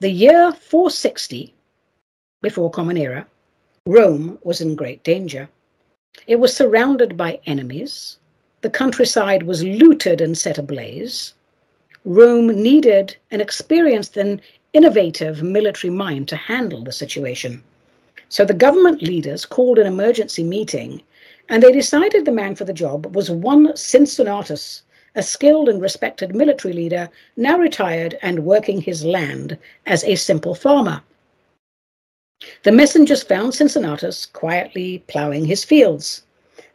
the year 460 before Common Era. Rome was in great danger. It was surrounded by enemies. The countryside was looted and set ablaze. Rome needed an experienced and innovative military mind to handle the situation. So the government leaders called an emergency meeting and they decided the man for the job was one Cincinnatus, a skilled and respected military leader, now retired and working his land as a simple farmer. The messengers found Cincinnatus quietly ploughing his fields.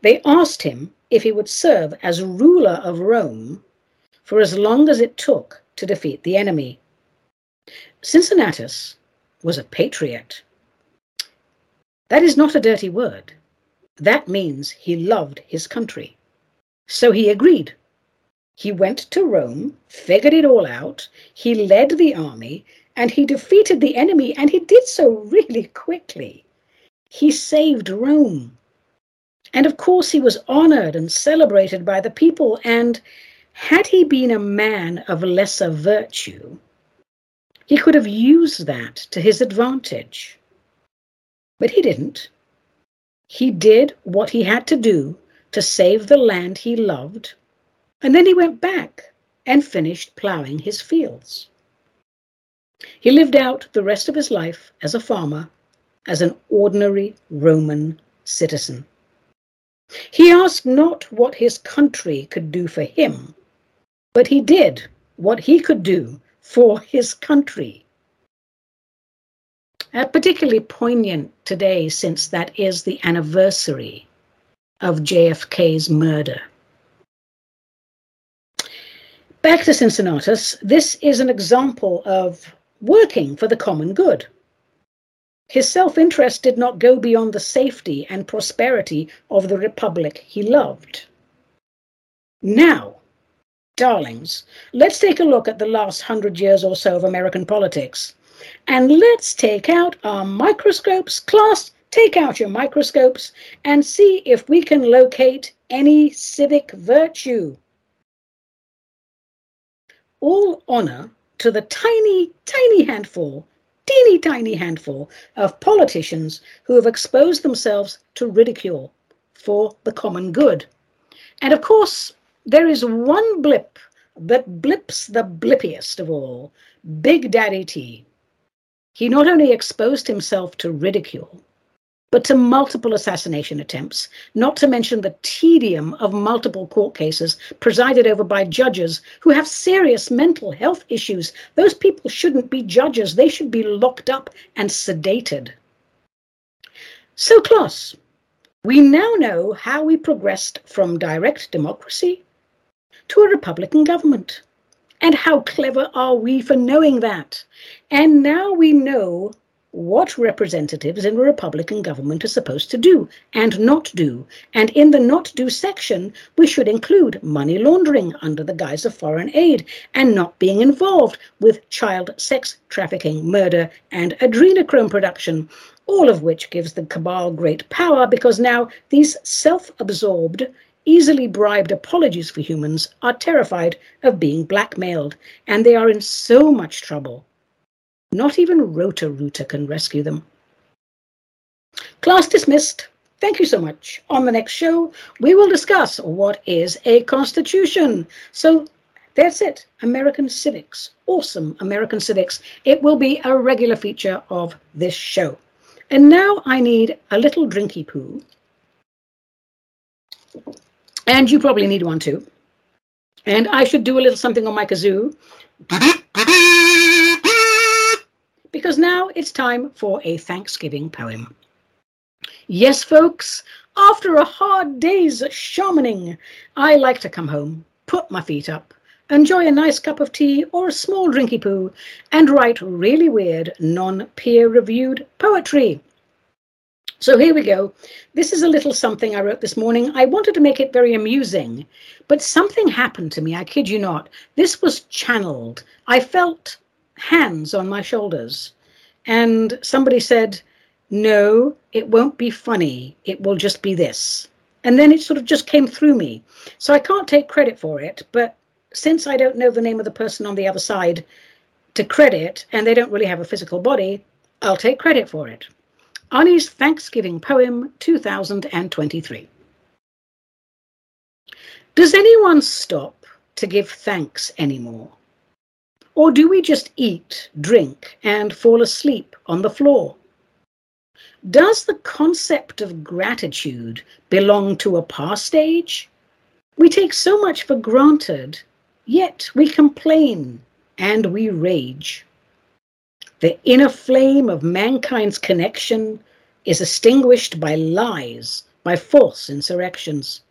They asked him if he would serve as ruler of Rome for as long as it took to defeat the enemy. Cincinnatus was a patriot. That is not a dirty word. That means he loved his country. So he agreed. He went to Rome, figured it all out, he led the army, and he defeated the enemy, and he did so really quickly. He saved Rome. And of course, he was honored and celebrated by the people. And had he been a man of lesser virtue, he could have used that to his advantage. But he didn't. He did what he had to do to save the land he loved, and then he went back and finished ploughing his fields. He lived out the rest of his life as a farmer, as an ordinary Roman citizen. He asked not what his country could do for him, but he did what he could do for his country. Uh, particularly poignant today, since that is the anniversary of JFK's murder. Back to Cincinnatus, this is an example of working for the common good. His self interest did not go beyond the safety and prosperity of the republic he loved. Now, darlings, let's take a look at the last hundred years or so of American politics. And let's take out our microscopes. Class, take out your microscopes and see if we can locate any civic virtue. All honor to the tiny, tiny handful, teeny tiny handful of politicians who have exposed themselves to ridicule for the common good. And of course, there is one blip that blips the blippiest of all Big Daddy T. He not only exposed himself to ridicule, but to multiple assassination attempts, not to mention the tedium of multiple court cases presided over by judges who have serious mental health issues. Those people shouldn't be judges, they should be locked up and sedated. So, Class, we now know how we progressed from direct democracy to a Republican government. And how clever are we for knowing that? And now we know what representatives in a Republican government are supposed to do and not do. And in the not do section, we should include money laundering under the guise of foreign aid and not being involved with child sex trafficking, murder, and adrenochrome production, all of which gives the cabal great power because now these self absorbed easily bribed apologies for humans are terrified of being blackmailed, and they are in so much trouble. Not even Roto-Rooter can rescue them. Class dismissed. Thank you so much. On the next show, we will discuss what is a constitution. So that's it. American civics. Awesome American civics. It will be a regular feature of this show. And now I need a little drinky poo. And you probably need one too. And I should do a little something on my kazoo. Because now it's time for a Thanksgiving poem. Yes, folks, after a hard day's shamaning, I like to come home, put my feet up, enjoy a nice cup of tea or a small drinky poo, and write really weird, non peer reviewed poetry. So here we go. This is a little something I wrote this morning. I wanted to make it very amusing, but something happened to me. I kid you not. This was channeled. I felt hands on my shoulders, and somebody said, No, it won't be funny. It will just be this. And then it sort of just came through me. So I can't take credit for it, but since I don't know the name of the person on the other side to credit, and they don't really have a physical body, I'll take credit for it. Ani's Thanksgiving Poem 2023. Does anyone stop to give thanks anymore? Or do we just eat, drink, and fall asleep on the floor? Does the concept of gratitude belong to a past age? We take so much for granted, yet we complain and we rage. The inner flame of mankind's connection is extinguished by lies, by false insurrections.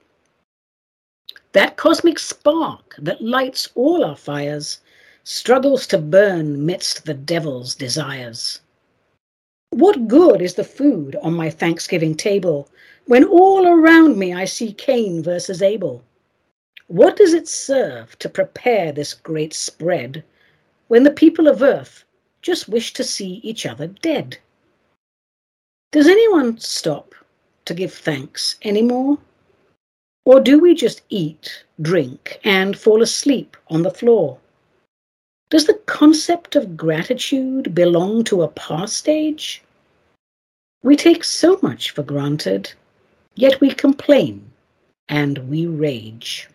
That cosmic spark that lights all our fires struggles to burn midst the devil's desires. What good is the food on my Thanksgiving table when all around me I see Cain versus Abel? What does it serve to prepare this great spread when the people of earth just wish to see each other dead. Does anyone stop to give thanks anymore? Or do we just eat, drink, and fall asleep on the floor? Does the concept of gratitude belong to a past age? We take so much for granted, yet we complain and we rage.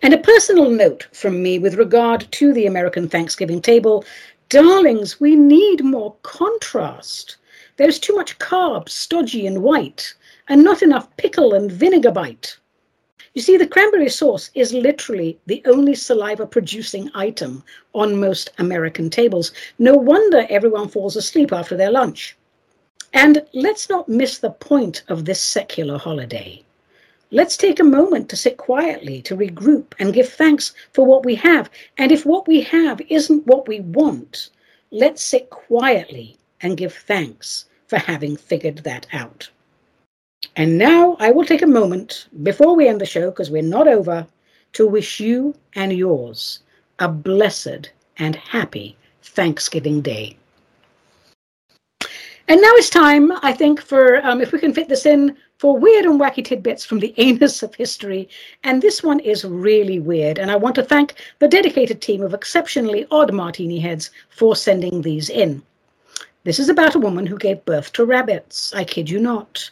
And a personal note from me with regard to the American Thanksgiving table darlings, we need more contrast. There's too much carb, stodgy and white, and not enough pickle and vinegar bite. You see, the cranberry sauce is literally the only saliva producing item on most American tables. No wonder everyone falls asleep after their lunch. And let's not miss the point of this secular holiday. Let's take a moment to sit quietly, to regroup and give thanks for what we have. And if what we have isn't what we want, let's sit quietly and give thanks for having figured that out. And now I will take a moment before we end the show, because we're not over, to wish you and yours a blessed and happy Thanksgiving Day. And now it's time, I think, for um, if we can fit this in, for weird and wacky tidbits from the anus of history. And this one is really weird. And I want to thank the dedicated team of exceptionally odd martini heads for sending these in. This is about a woman who gave birth to rabbits. I kid you not.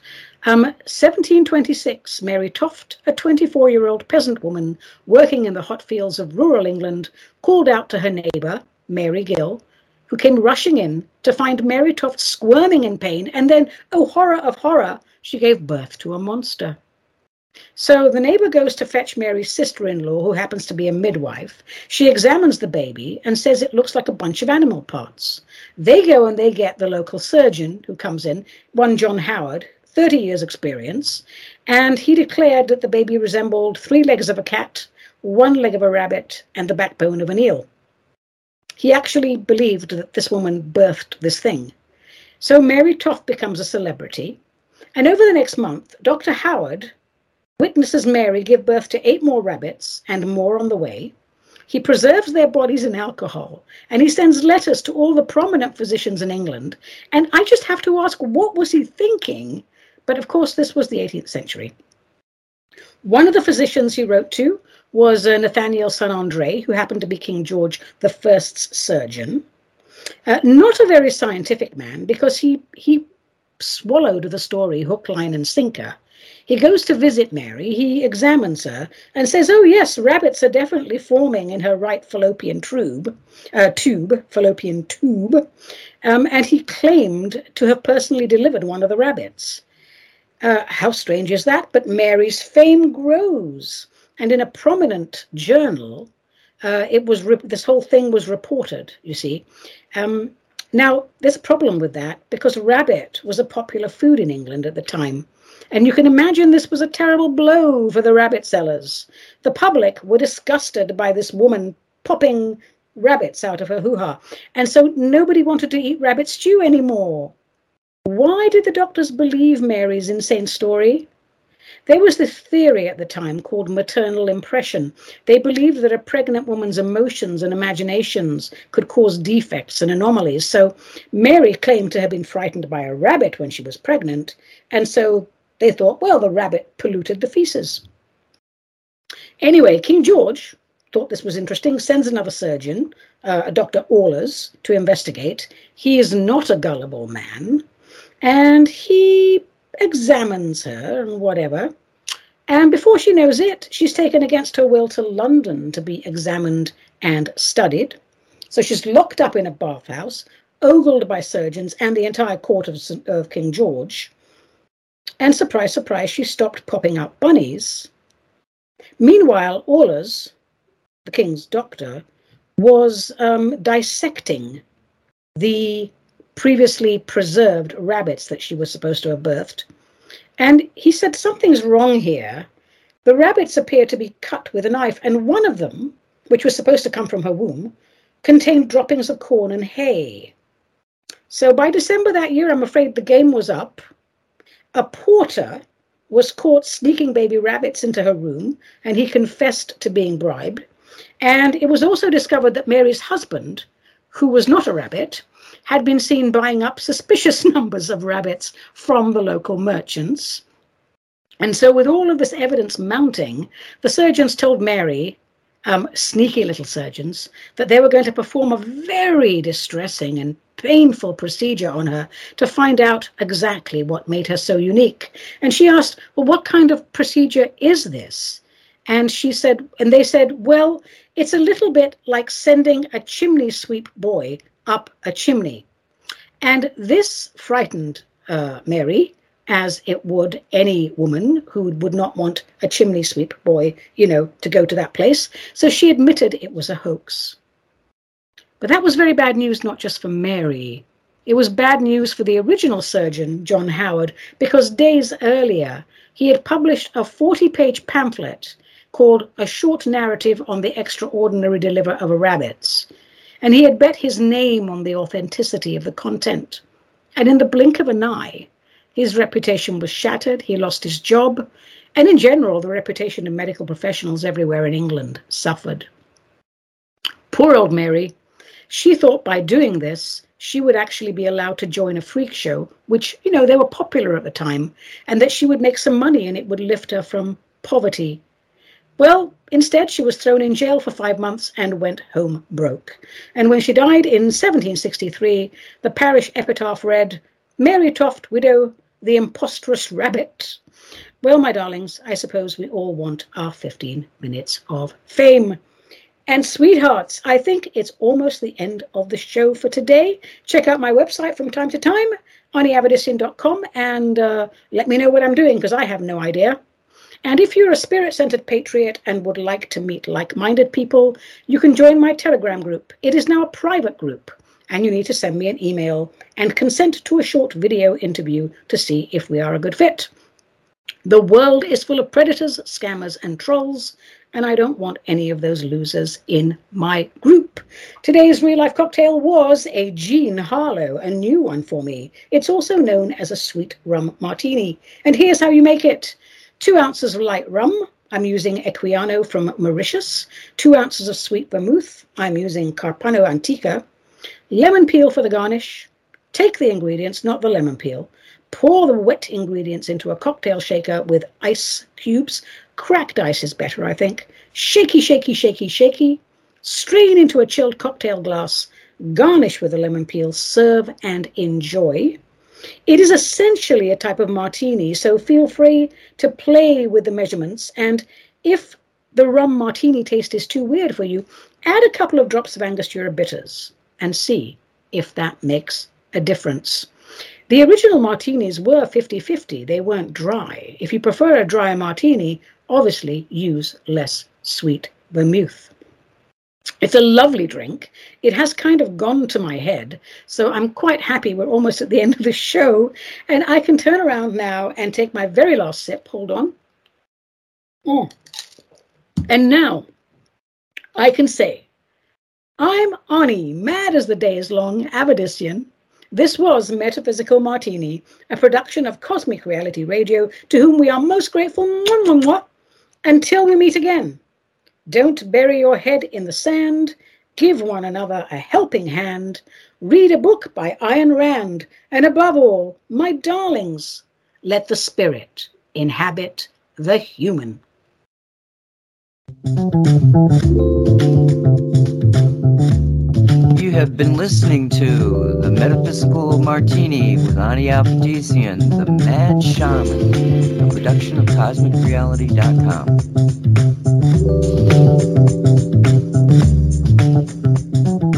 Um, 1726, Mary Toft, a 24 year old peasant woman working in the hot fields of rural England, called out to her neighbour, Mary Gill, who came rushing in to find Mary Toft squirming in pain, and then, oh horror of horror, she gave birth to a monster. So the neighbor goes to fetch Mary's sister in law, who happens to be a midwife. She examines the baby and says it looks like a bunch of animal parts. They go and they get the local surgeon who comes in, one John Howard, 30 years experience, and he declared that the baby resembled three legs of a cat, one leg of a rabbit, and the backbone of an eel. He actually believed that this woman birthed this thing. So Mary Toft becomes a celebrity. And over the next month, Dr. Howard witnesses Mary give birth to eight more rabbits and more on the way. He preserves their bodies in alcohol and he sends letters to all the prominent physicians in England. And I just have to ask, what was he thinking? But of course, this was the 18th century. One of the physicians he wrote to was uh, Nathaniel St. Andre, who happened to be King George I's surgeon. Uh, not a very scientific man because he, he swallowed the story hook, line, and sinker. He goes to visit Mary, he examines her, and says, Oh, yes, rabbits are definitely forming in her right fallopian tube, uh, tube, fallopian tube. Um, and he claimed to have personally delivered one of the rabbits. Uh, how strange is that? But Mary's fame grows. And in a prominent journal, uh, it was re- this whole thing was reported. You see, um, now there's a problem with that because rabbit was a popular food in England at the time, and you can imagine this was a terrible blow for the rabbit sellers. The public were disgusted by this woman popping rabbits out of her hoo ha, and so nobody wanted to eat rabbit stew anymore. Why did the doctors believe Mary's insane story? There was this theory at the time called maternal impression. They believed that a pregnant woman's emotions and imaginations could cause defects and anomalies. So Mary claimed to have been frightened by a rabbit when she was pregnant, and so they thought, well, the rabbit polluted the feces. Anyway, King George thought this was interesting, sends another surgeon, uh, Dr. Ahlers, to investigate. He is not a gullible man, and he examines her and whatever. And before she knows it, she's taken against her will to London to be examined and studied. So she's locked up in a bathhouse, ogled by surgeons and the entire court of, of King George. And surprise, surprise, she stopped popping out bunnies. Meanwhile, Ahlers, the king's doctor, was um, dissecting the previously preserved rabbits that she was supposed to have birthed. And he said, Something's wrong here. The rabbits appear to be cut with a knife, and one of them, which was supposed to come from her womb, contained droppings of corn and hay. So by December that year, I'm afraid the game was up. A porter was caught sneaking baby rabbits into her room, and he confessed to being bribed. And it was also discovered that Mary's husband, who was not a rabbit, had been seen buying up suspicious numbers of rabbits from the local merchants. And so, with all of this evidence mounting, the surgeons told Mary, um, sneaky little surgeons, that they were going to perform a very distressing and painful procedure on her to find out exactly what made her so unique. And she asked, Well, what kind of procedure is this? And she said, and they said, Well, it's a little bit like sending a chimney sweep boy up a chimney. And this frightened uh, Mary, as it would any woman who would not want a chimney sweep boy, you know, to go to that place. So she admitted it was a hoax. But that was very bad news, not just for Mary. It was bad news for the original surgeon, John Howard, because days earlier he had published a 40 page pamphlet called A Short Narrative on the Extraordinary Deliver of Rabbits and he had bet his name on the authenticity of the content. And in the blink of an eye, his reputation was shattered, he lost his job, and in general, the reputation of medical professionals everywhere in England suffered. Poor old Mary. She thought by doing this, she would actually be allowed to join a freak show, which, you know, they were popular at the time, and that she would make some money and it would lift her from poverty well, instead, she was thrown in jail for five months and went home broke. And when she died in 1763, the parish epitaph read, Mary Toft, widow, the impostrous rabbit. Well, my darlings, I suppose we all want our 15 minutes of fame. And sweethearts, I think it's almost the end of the show for today. Check out my website from time to time, aniavedissian.com, and uh, let me know what I'm doing because I have no idea. And if you're a spirit centered patriot and would like to meet like minded people, you can join my Telegram group. It is now a private group, and you need to send me an email and consent to a short video interview to see if we are a good fit. The world is full of predators, scammers, and trolls, and I don't want any of those losers in my group. Today's real life cocktail was a Jean Harlow, a new one for me. It's also known as a sweet rum martini. And here's how you make it two ounces of light rum. I'm using Equiano from Mauritius. Two ounces of sweet vermouth. I'm using Carpano Antica. Lemon peel for the garnish. Take the ingredients, not the lemon peel. Pour the wet ingredients into a cocktail shaker with ice cubes. Cracked ice is better, I think. Shaky, shaky, shaky, shaky. Strain into a chilled cocktail glass. Garnish with the lemon peel. Serve and enjoy. It is essentially a type of martini, so feel free to play with the measurements. And if the rum martini taste is too weird for you, add a couple of drops of Angostura bitters and see if that makes a difference. The original martinis were 50 50, they weren't dry. If you prefer a dry martini, obviously use less sweet vermouth. It's a lovely drink. It has kind of gone to my head. So I'm quite happy we're almost at the end of the show. And I can turn around now and take my very last sip. Hold on. Mm. And now I can say, I'm Ani, mad as the day is long, Avedissian, This was Metaphysical Martini, a production of Cosmic Reality Radio, to whom we are most grateful. Until we meet again, don't bury your head in the sand. Give one another a helping hand. Read a book by Ayn Rand. And above all, my darlings, let the spirit inhabit the human have been listening to The Metaphysical Martini with Ani Avedissian, The Mad Shaman, a production of CosmicReality.com.